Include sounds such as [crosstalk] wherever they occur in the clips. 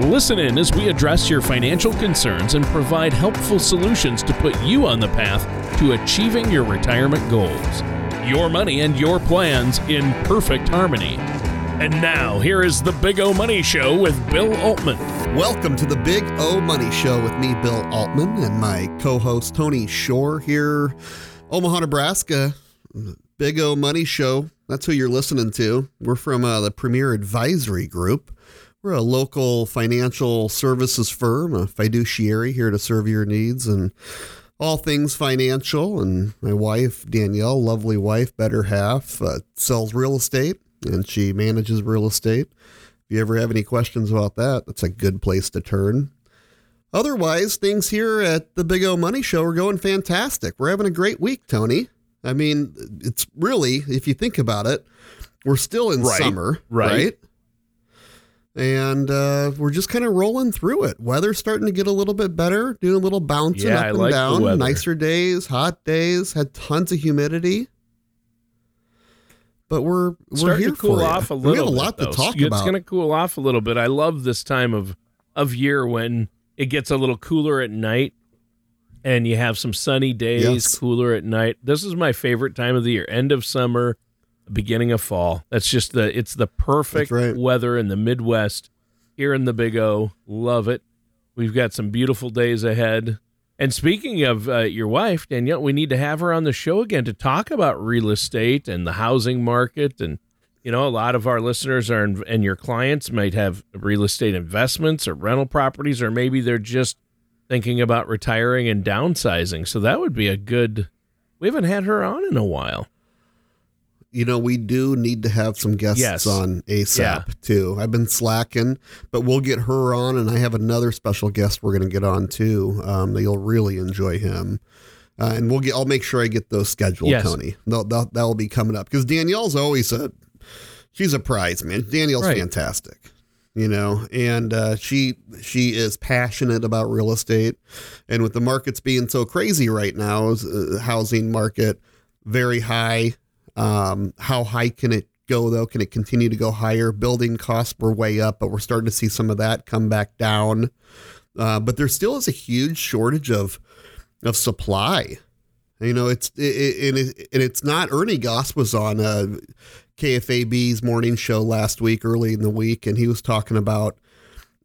Listen in as we address your financial concerns and provide helpful solutions to put you on the path to achieving your retirement goals. Your money and your plans in perfect harmony. And now, here is the Big O Money Show with Bill Altman. Welcome to the Big O Money Show with me, Bill Altman, and my co host, Tony Shore, here, Omaha, Nebraska. Big O Money Show. That's who you're listening to. We're from uh, the Premier Advisory Group. We're a local financial services firm, a fiduciary here to serve your needs and all things financial. And my wife, Danielle, lovely wife, better half, uh, sells real estate and she manages real estate. If you ever have any questions about that, that's a good place to turn. Otherwise, things here at the Big O Money Show are going fantastic. We're having a great week, Tony. I mean, it's really, if you think about it, we're still in Right, summer, right. right? And uh, we're just kind of rolling through it. Weather's starting to get a little bit better, doing a little bouncing Yeah, up I and like down. Nicer days, hot days, had tons of humidity. But we're we're Starting here to cool for you. off a little. We have a bit, lot though. to talk it's about. It's going to cool off a little bit. I love this time of, of year when it gets a little cooler at night and you have some sunny days, Yes. cooler at night. This is my favorite time of the year. End of summer, beginning of fall. That's just the it's the perfect right. weather in the Midwest here in the Big O. Love it. We've got some beautiful days ahead. And speaking of uh, your wife, Danielle, we need to have her on the show again to talk about real estate and the housing market. And, you know, a lot of our listeners are, and your clients might have real estate investments or rental properties, or maybe they're just thinking about retiring and downsizing. So that would be a good, we haven't had her on in a while. You know, we do need to have some guests Yes. on ASAP Yeah. too. I've been slacking, but we'll get her on, and I have another special guest we're going to get on too. Um, that you'll really enjoy him, uh, and we'll get. I'll make sure I get those scheduled, Yes. Tony. They'll, they'll, that'll be coming up because Danielle's always a she's a prize, man. Danielle's Right. fantastic. You know, and uh, she she is passionate about real estate, and with the markets being so crazy right now, uh, housing market very high. Um, how high can it go though? Can it continue to go higher? Building costs were way up, but we're starting to see some of that come back down. Uh, but there still is a huge shortage of of supply. You know, it's it, it, and, it, and it's not. Ernie Goss was on uh, KFAB's morning show last week, early in the week, and he was talking about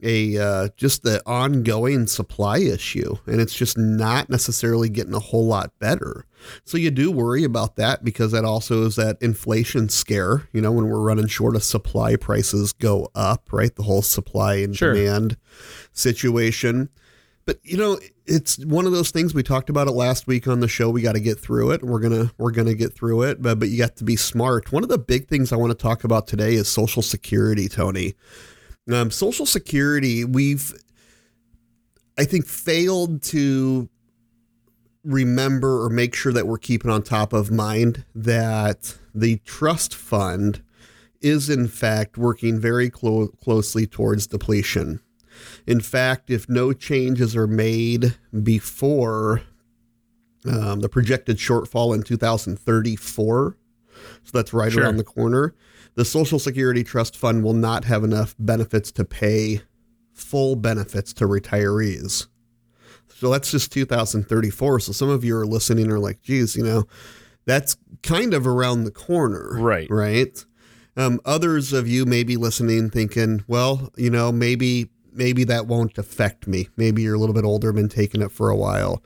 a uh, just the ongoing supply issue, and it's just not necessarily getting a whole lot better. So you do worry about that because that also is that inflation scare. You know, when we're running short of supply, prices go up, right? The whole supply and Sure. demand situation. But you know, it's one of those things we talked about it last week on the show. We got to get through it. We're gonna we're gonna get through it, but but you got to be smart. One of the big things I want to talk about today is Social Security, Tony. Um, Social Security, we've I think failed to remember or make sure that we're keeping on top of mind that the trust fund is in fact working very clo- closely towards depletion. In fact, if no changes are made before um, the projected shortfall in 2034, so that's right Sure. around the corner, the Social Security Trust Fund will not have enough benefits to pay full benefits to retirees. So that's just 2034. So some of you are listening are like, geez, you know, that's kind of around the corner. Right. Right. Um, others of you may be listening thinking, well, you know, maybe maybe that won't affect me. Maybe you're a little bit older, been taking it for a while.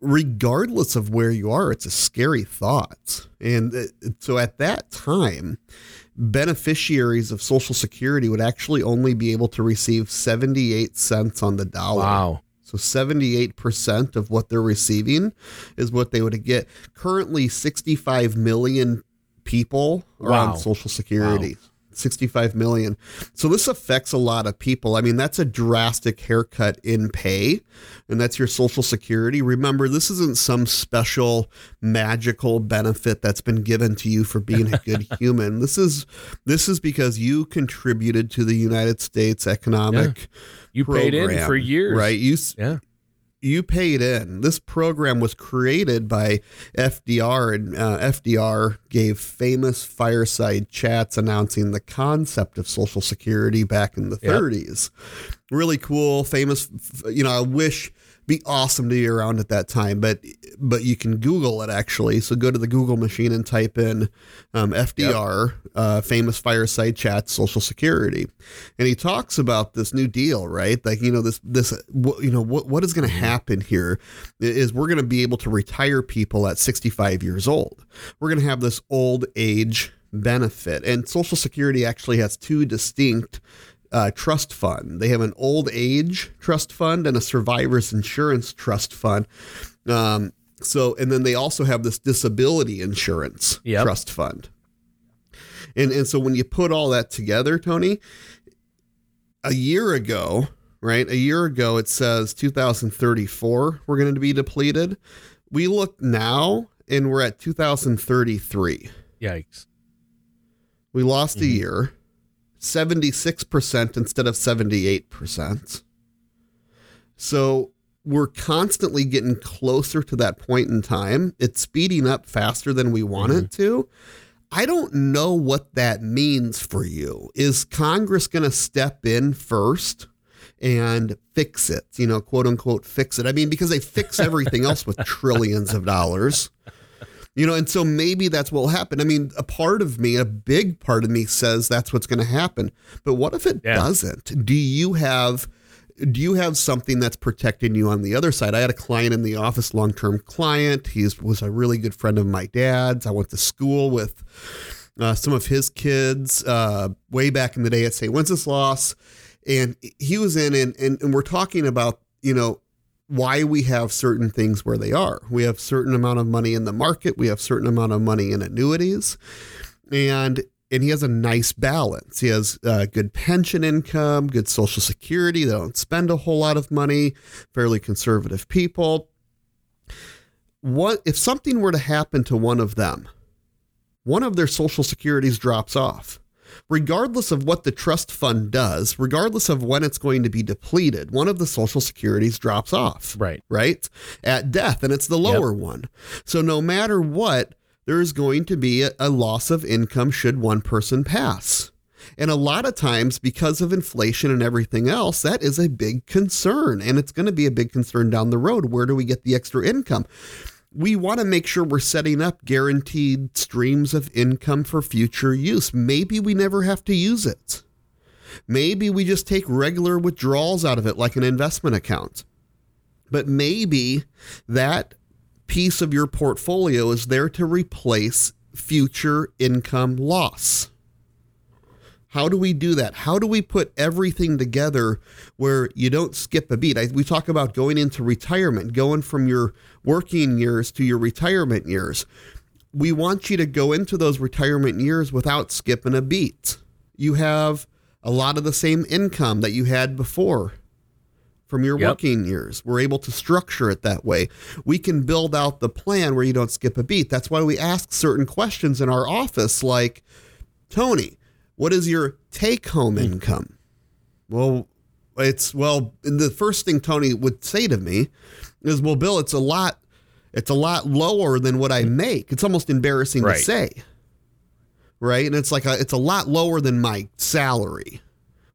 Regardless of where you are, it's a scary thought. And uh, so at that time, beneficiaries of Social Security would actually only be able to receive 78 cents on the dollar. Wow. So 78% of what they're receiving is what they would get. Currently, 65 million people are Wow. on Social Security. 65 million. So this affects a lot of people. I mean, that's a drastic haircut in pay, and that's your social security. Remember, this isn't some special magical benefit that's been given to you for being a good [laughs] human. This is this is because you contributed to the United States economic Yeah. You paid in program, for years. Right? You Yeah. You paid in. This program was created by FDR, and uh, FDR gave famous fireside chats announcing the concept of Social Security back in the Yep. 30s. Really cool, famous. You know, I wish be awesome to be around at that time, but but you can Google it actually. So go to the Google machine and type in um, FDR, uh, famous fireside chat, Social Security, and he talks about this new deal, right? Like you know this this you know what what is going to happen here is we're going to be able to retire people at 65 years old. We're going to have this old age benefit, and Social Security actually has two distinct uh, trust fund. They have an old age trust fund and a survivor's insurance trust fund. Um, so, and then they also have this disability insurance Yep. trust fund. And and so when you put all that together, Tony, a year ago, right? A year ago, it says 2034 we're going to be depleted. We look now, and we're at 2033. Yikes. We lost a year, 76% instead of 78%. So we're constantly getting closer to that point in time. It's speeding up faster than we want it mm-hmm. to. I don't know what that means for you. Is Congress going to step in first and fix it? You know, quote unquote, fix it. I mean, because they fix everything else with trillions of dollars. You know, and so maybe that's what will happen. I mean, a part of me, a big part of me says that's what's going to happen. But what if it Yeah. doesn't? Do you have do you have something that's protecting you on the other side? I had a client in the office, long-term client. He was a really good friend of my dad's. I went to school with uh, some of his kids uh, way back in the day at St. Wenceslaus. And he was in, and, and, and we're talking about, you know, why we have certain things where they are. We have certain amount of money in the market. We have certain amount of money in annuities, and and he has a nice balance. He has uh, good pension income, good social security. They don't spend a whole lot of money. Fairly conservative people. What if something were to happen to one of them? One of their social securities drops off regardless of what the trust fund does, regardless of when it's going to be depleted, one of the social securities drops off. Right. Right? At death, and it's the lower one. So no matter what, there is going to be a, a loss of income should one person pass. And a lot of times, because of inflation and everything else, that is a big concern. And it's going to be a big concern down the road. Where do we get the extra income? We want to make sure we're setting up guaranteed streams of income for future use. Maybe we never have to use it. Maybe we just take regular withdrawals out of it like an investment account. But maybe that piece of your portfolio is there to replace future income loss. How do we do that? How do we put everything together where you don't skip a beat? I, we talk about going into retirement, going from your working years to your retirement years. We want you to go into those retirement years without skipping a beat. You have a lot of the same income that you had before from your Yep. working years. We're able to structure it that way. We can build out the plan where you don't skip a beat. That's why we ask certain questions in our office like, Tony, what is your take home hmm. income? Well, it's well, the first thing Tony would say to me is, "Well, Bill, it's a lot it's a lot lower than what I make. It's almost embarrassing Right. to say." Right? And it's like a, it's a lot lower than my salary.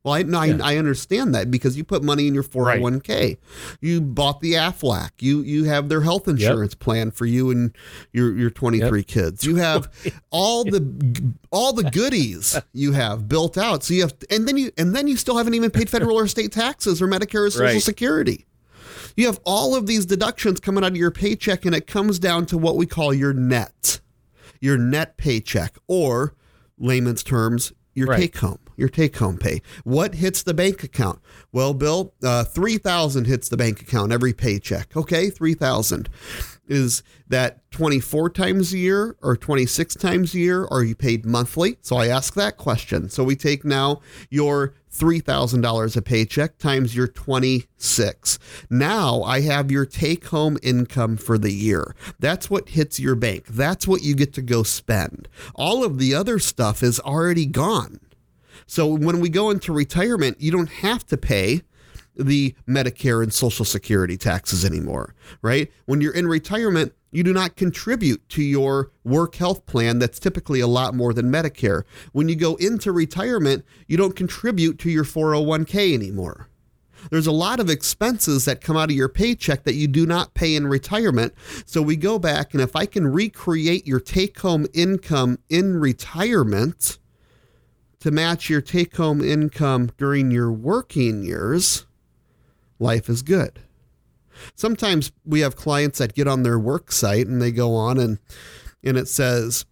Well, I, no, I, I understand that because you put money in your 401k. You bought the Aflac. You you have their health insurance plan for you and your your 23 kids. You [laughs] have all the all the goodies you have built out. So you have and then you and then you still haven't even paid federal or state taxes or Medicare or Social Right. Security. You have all of these deductions coming out of your paycheck and it comes down to what we call your net. Your net paycheck or layman's terms, your Right. take home. Your take home pay. What hits the bank account? Well, Bill, uh, 3000 hits the bank account every paycheck. Okay, 3000 Is that 24 times a year or 26 times a year? Are you paid monthly? So I ask that question. So we take now your $3,000 a paycheck times your 26. Now I have your take home income for the year. That's what hits your bank. That's what you get to go spend. All of the other stuff is already gone. So when we go into retirement, you don't have to pay the Medicare and Social Security taxes anymore, right? When you're in retirement, you do not contribute to your work health plan that's typically a lot more than Medicare. When you go into retirement, you don't contribute to your 401k anymore. There's a lot of expenses that come out of your paycheck that you do not pay in retirement. So we go back, and if I can recreate your take home income in retirement to match your take home income during your working years, life is good. Sometimes we have clients that get on their work site and they go on and and it says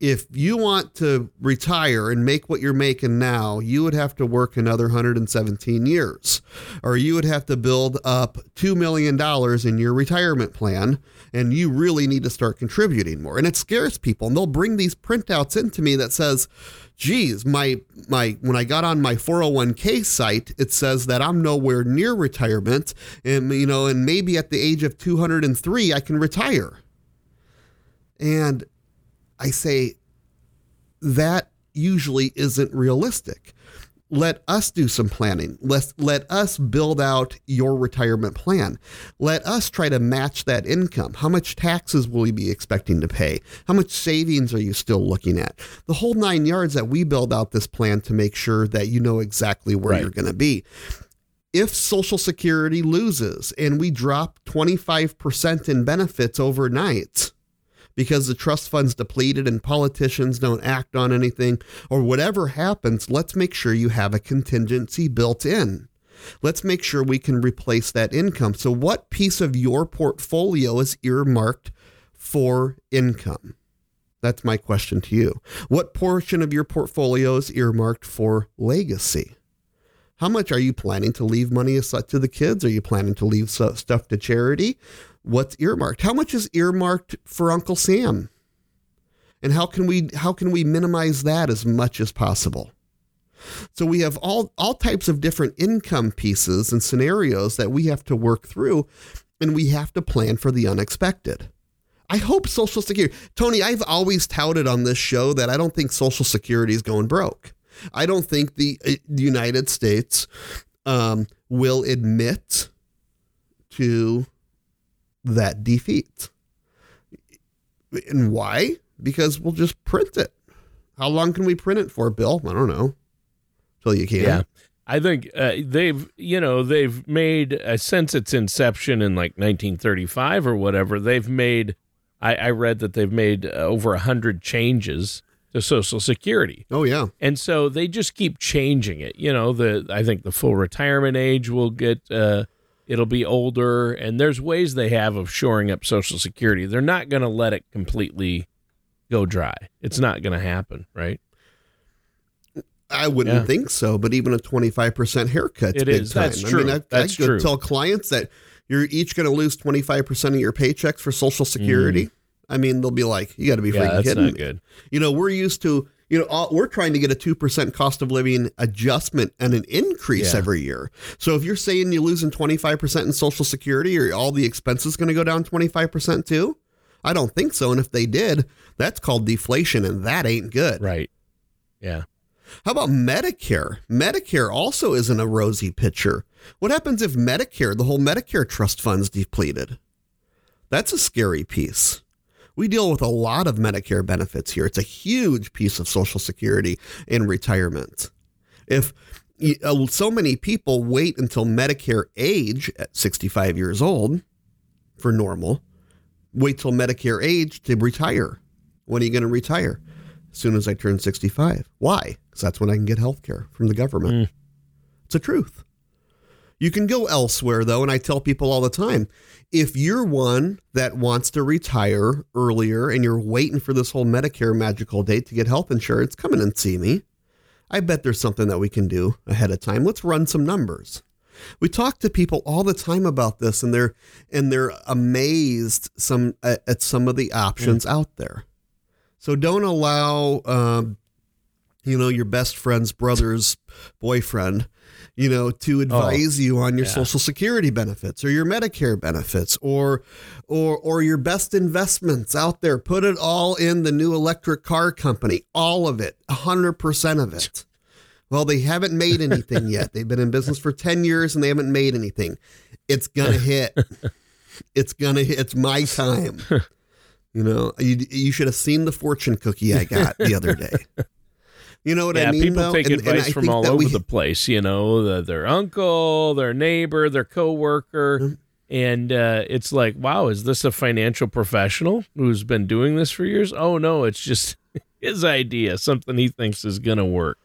if you want to retire and make what you're making now, you would have to work another 117 years, or you would have to build up $2 million in your retirement plan, and you really need to start contributing more. And it scares people, and they'll bring these printouts into me that says, geez, my my when I got on my 401k site, it says that I'm nowhere near retirement, and you know, and maybe at the age of 203 I can retire. And I say that usually isn't realistic let us do some planning. Let let us build out your retirement plan. Let us try to match that income. How much taxes will you be expecting to pay? How much savings are you still looking at? The whole nine yards that we build out this plan to make sure that you know exactly where right. you're going to be. If Social Security loses and we drop 25% in benefits overnight, because the trust fund's depleted and politicians don't act on anything, or whatever happens, let's make sure you have a contingency built in. Let's make sure we can replace that income. So, what piece of your portfolio is earmarked for income? That's my question to you. What portion of your portfolio is earmarked for legacy? How much are you planning to leave money to the kids? Are you planning to leave stuff to charity? What's earmarked. How much is earmarked for Uncle Sam? And how can we how can we minimize that as much as possible? So we have all all types of different income pieces and scenarios that we have to work through and we have to plan for the unexpected. I hope Social Security, Tony, I've always touted on this show that I don't think Social Security is going broke. I don't think the, uh, the United States um, will admit to that defeat. And why? Because we'll just print it. How long can we print it for, Bill? I don't know. Till you can. Yeah. I think uh, they've, you know, they've made uh, since its inception in like 1935 or whatever. They've made, I, I read that they've made uh, over a hundred changes to Social Security. Oh yeah, and so they just keep changing it. You know, the I think the full retirement age will get uh, it'll be older and there's ways they have of shoring up social security they're not going to let it completely go dry it's not going to happen right I wouldn't yeah. think so, but even a 25% haircut it is. time. That's true. I mean, I, That's I tell clients that you're each going to lose 25% of your paychecks for social security. Mm. I mean, they'll be like, you got to be yeah, freaking kidding me. Good. You know, we're used to you know, all, we're trying to get a 2% cost of living adjustment and an increase yeah. every year. So if you're saying you're losing 25% in Social Security, or all the expenses going to go down 25% too? I don't think so. And if they did, that's called deflation, and that ain't good. Right. Yeah. How about Medicare? Medicare also isn't a rosy picture. What happens if Medicare, the whole Medicare trust fund's depleted? That's a scary piece we deal with a lot of Medicare benefits here. It's a huge piece of Social Security in retirement. If uh, so many people wait until Medicare age at 65 years old for normal, wait till Medicare age to retire. When are you going to retire? As soon as I turn 65. Why? Because that's when I can get health care from the government. Mm. It's a truth. You can go elsewhere, though, and I tell people all the time if you're one that wants to retire earlier and you're waiting for this whole Medicare magical date to get health insurance, come in and see me. I bet there's something that we can do ahead of time. Let's run some numbers. We talk to people all the time about this, and they're and they're amazed some at, at some of the options out there. So don't allow, um, you know, your best friend's brother's boyfriend, you know, to oh, advise you on your yeah. Social Security benefits or your Medicare benefits or or or your best investments out there. Put it all in the new electric car company, all of it, hundred percent of it. Well, they haven't made anything yet. They've been in business for 10 years and they haven't made anything. It's going to hit. It's going to hit. It's my time. You know, you, you should have seen the fortune cookie I got the other day. [laughs] You know what yeah, I mean? people though? take And- and advice I from all over we- the place. You know, the, their uncle, their neighbor, their coworker, Mm-hmm. and uh, it's like, wow, is this a financial professional who's been doing this for years? Oh no, it's just [laughs] his idea, something he thinks is going to work.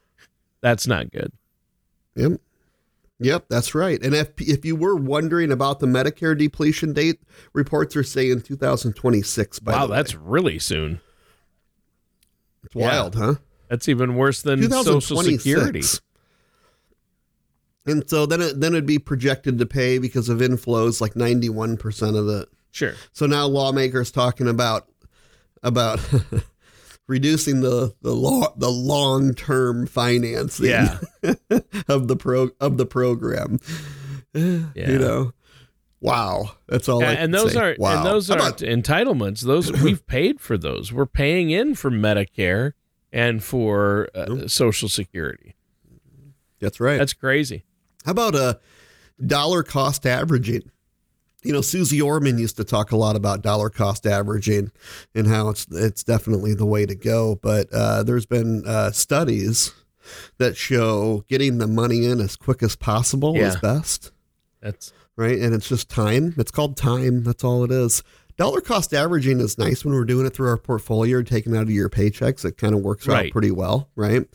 That's not good. Yep. Yep, that's right. And if if you were wondering about the Medicare depletion date, reports are saying 2026. By wow, the way. that's really soon. it's wild, huh? That's even worse than Social Security. And so then it then it'd be projected to pay because of inflows like 91% of it. Sure. So now lawmakers talking about about [laughs] reducing the the law the long term financing Yeah. [laughs] of the pro of the program. Yeah. You know, wow, that's all. Yeah, and those are wow. and those How aren't about- entitlements. Those we've paid for those. We're paying in for Medicare and for uh, Social Security. that's right. That's crazy. How about a dollar cost averaging? You know, Susie Orman used to talk a lot about dollar cost averaging and how it's it's definitely the way to go. But uh, there's been uh, studies that show getting the money in as quick as possible is best, That's right? And it's just time. It's called time. That's all it is. Dollar cost averaging is nice when we're doing it through our portfolio or taking out of your paychecks. It kind of works out pretty well, right?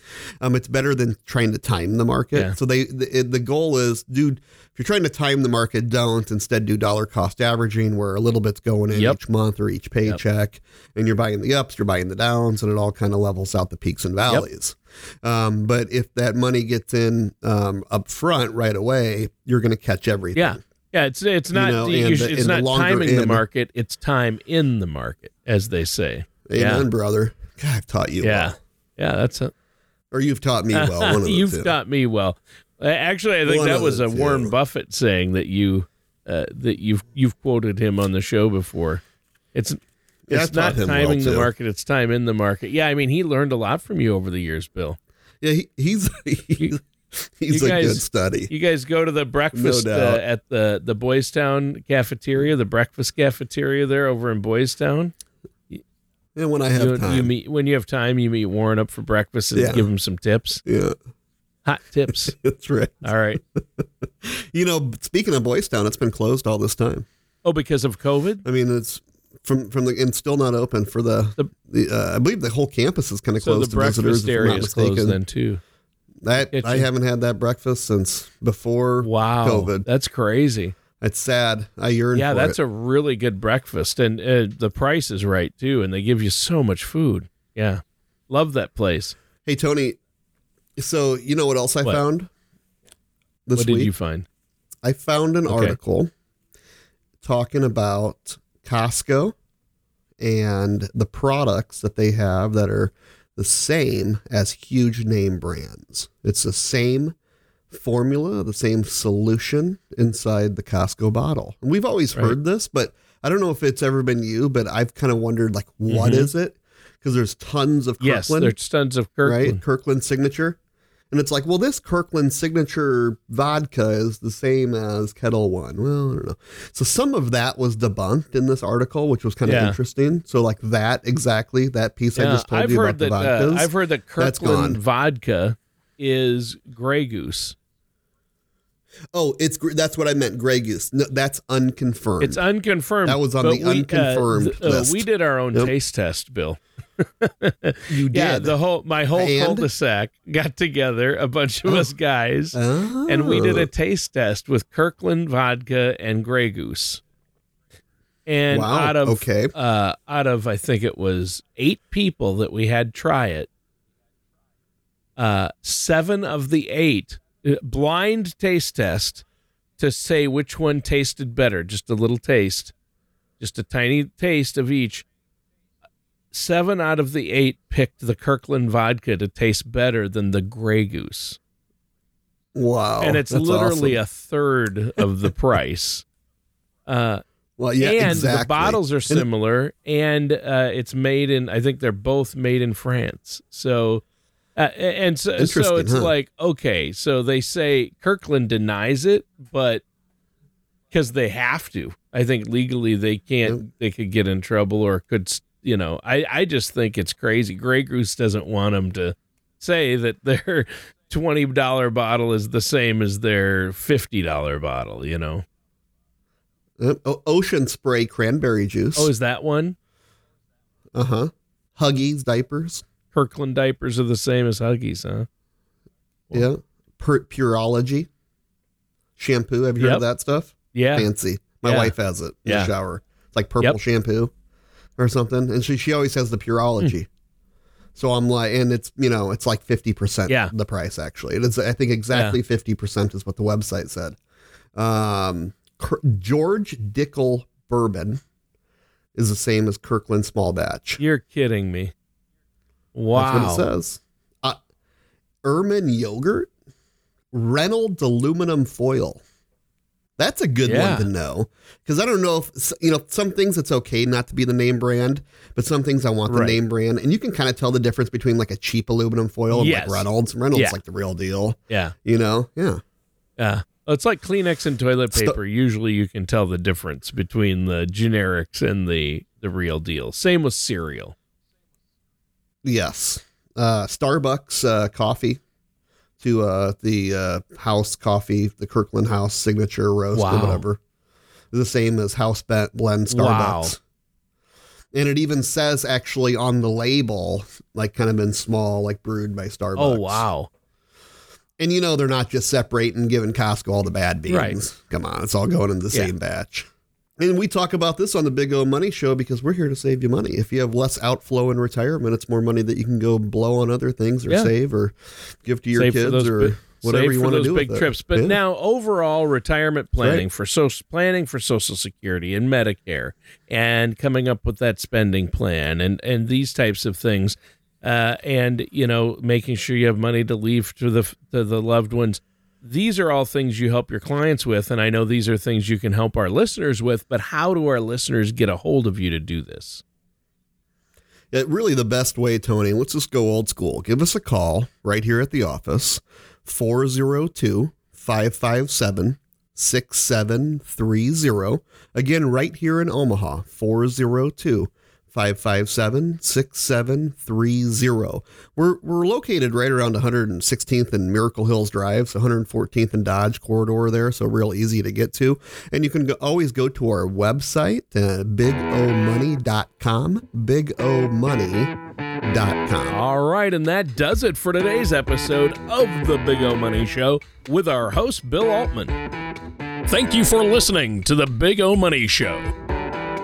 Um, it's better than trying to time the market. Yeah. So they the, the goal is, dude, if you're trying to time the market, don't instead do dollar cost averaging, where a little bit's going in Yep. each month or each paycheck, and you're buying the ups, you're buying the downs, and it all kind of levels out the peaks and valleys. Um, but if that money gets in um, up front right away, you're going to catch everything. yeah. Yeah, it's it's not know, you the- it's the not timing the market, it's time in the market, as they say. Amen, Yeah. brother. God, I've taught you Yeah. well. Yeah, that's a Or you've taught me well. One of [laughs] the You've two. taught me well. Uh, Actually, I think One that was a Warren. Buffett saying that you uh, that you've you've quoted him on the show before. It's Yeah, it's not him well, timing the market; it's time in the market. Yeah, I mean, he learned a lot from you over the years, Bill. Yeah, he, he's [laughs] he's, [laughs] he's you a guys- good study. You guys go to the breakfast uh, at the the Boys Town cafeteria, the breakfast cafeteria there over in Boys Town. And when I have You, time, you meet when you have time. You meet Warren up for breakfast and Yeah. give him some tips, yeah, hot tips. [laughs] that's right. All right. [laughs] You know, speaking of Boys Town, it's been closed all this time. Oh, because of COVID. I mean, it's from from the and still not open for the The- the. uh, I believe the whole campus is kind of So closed the to visitors. breakfast I'm area is closed then too. That I haven't had that breakfast since before Wow, COVID. that's crazy. It's sad. I yearn Yeah, that's it. a really good breakfast, and uh, the price is right too, and they give you so much food. Yeah, love that place. hey Tony. So you know what else I What? found this what week? did you find? I found an Okay. article talking about Costco and the products that they have that are the same as huge name brands. It's the same formula, the same solution inside the Costco bottle. And we've always Right. heard this, but I don't know if it's ever been you, but I've kind of wondered like what Mhm. is it? Because there's tons of Kirkland. Yes, there's tons of Kirkland. right? Kirkland signature. And it's like, well, this Kirkland signature vodka is the same as Ketel One. Well, I don't know. So some of that was debunked in this article, which was kind of Yeah. interesting. So like that exactly that piece I just told I've you about that. the Uh, vodkas. I've heard that Kirkland vodka is Grey Goose. oh, it's that's what I meant. Grey Goose. No, that's unconfirmed. It's unconfirmed. That was on the we, uh, unconfirmed th- uh, list. we did our own Yep. taste test, Bill. You did. Yeah, the whole my whole And? cul-de-sac got together, a bunch of us guys, oh. and we did a taste test with Kirkland vodka and Grey Goose. And Wow, out of okay. uh, out of I think it was eight people that we had try it, Uh, seven of the eight uh, blind taste test to say which one tasted better. Just a little taste, just a tiny taste of each. Seven out of the eight picked the Kirkland vodka to taste better than the Grey Goose Wow. and it's literally awesome. a third of the [laughs] price. Uh, well, yeah, and exactly. the bottles are And it- similar, and uh, it's made in. I think they're both made in France. So, uh, and so, so it's huh? like okay, so they say Kirkland denies it, but because they have to, I think legally they can't. They could get in trouble or could, you know. I I just think it's crazy. Grey Goose doesn't want them to say that their [laughs] twenty dollar bottle is the same as their fifty dollar bottle. You know. Uh, Ocean Spray cranberry juice. Oh, is that one? uh huh. Huggies diapers. Kirkland diapers are the same as Huggies, huh? Yeah. Pur- Pureology shampoo. Have you heard of that stuff? Yeah. Fancy. My Yeah. wife has it in Yeah. the shower. It's like purple Yep. shampoo or something, and she she always has the Pureology. So I'm like, and it's you know it's like fifty percent Yeah. the price actually. It is I think exactly fifty percent is what the website said. Um, George Dickel bourbon is the same as Kirkland small batch. You're kidding me. Wow. That's what it says. Uh, yogurt, Reynolds aluminum foil. That's a good Yeah. one to know because I don't know if you know some things it's okay not to be the name brand, but some things I want the Right. name brand, and you can kind of tell the difference between like a cheap aluminum foil and like Reynolds. Reynolds Yeah. like the real deal, Yeah. you know. Yeah, Yeah. It's like Kleenex and toilet paper. Usually you can tell the difference between the generics and the, the real deal. Same with cereal. yes. Uh, Starbucks uh, coffee to uh, the uh, house coffee, the Kirkland House signature roast or whatever. The same as House Bent Blend Starbucks. Wow. And it even says actually on the label, like kind of in small, like brewed by Starbucks. Oh, wow. And you know they're not just separating, giving Costco all the bad beans. Right. Come on, it's all going in the Yeah. same batch. And we talk about this on the Big O Money Show because we're here to save you money. If you have less outflow in retirement, it's more money that you can go blow on other things or Yeah. save or give to your Save kids or bi- whatever you want to do big trips. But Yeah. now overall retirement planning right. for social planning for Social Security and Medicare and coming up with that spending plan and and these types of things. Uh, and you know, making sure you have money to leave to the to the loved ones. These are all things you help your clients with, and I know these are things you can help our listeners with. But how do our listeners get a hold of you to do this? Really the best way, Tony. Let's just go old school. Give us a call right here at the office 402 557 6730. Again, right here in Omaha 402 557 6730. We're located right around 116th and Miracle Hills Drive, so 114th and Dodge corridor there, so real easy to get to. And you can go, always go to our website, uh, bigomoney.com, bigomoney.com. All right, and that does it for today's episode of the Big O Money Show with our host, Bill Altman. Thank you for listening to the Big O Money Show.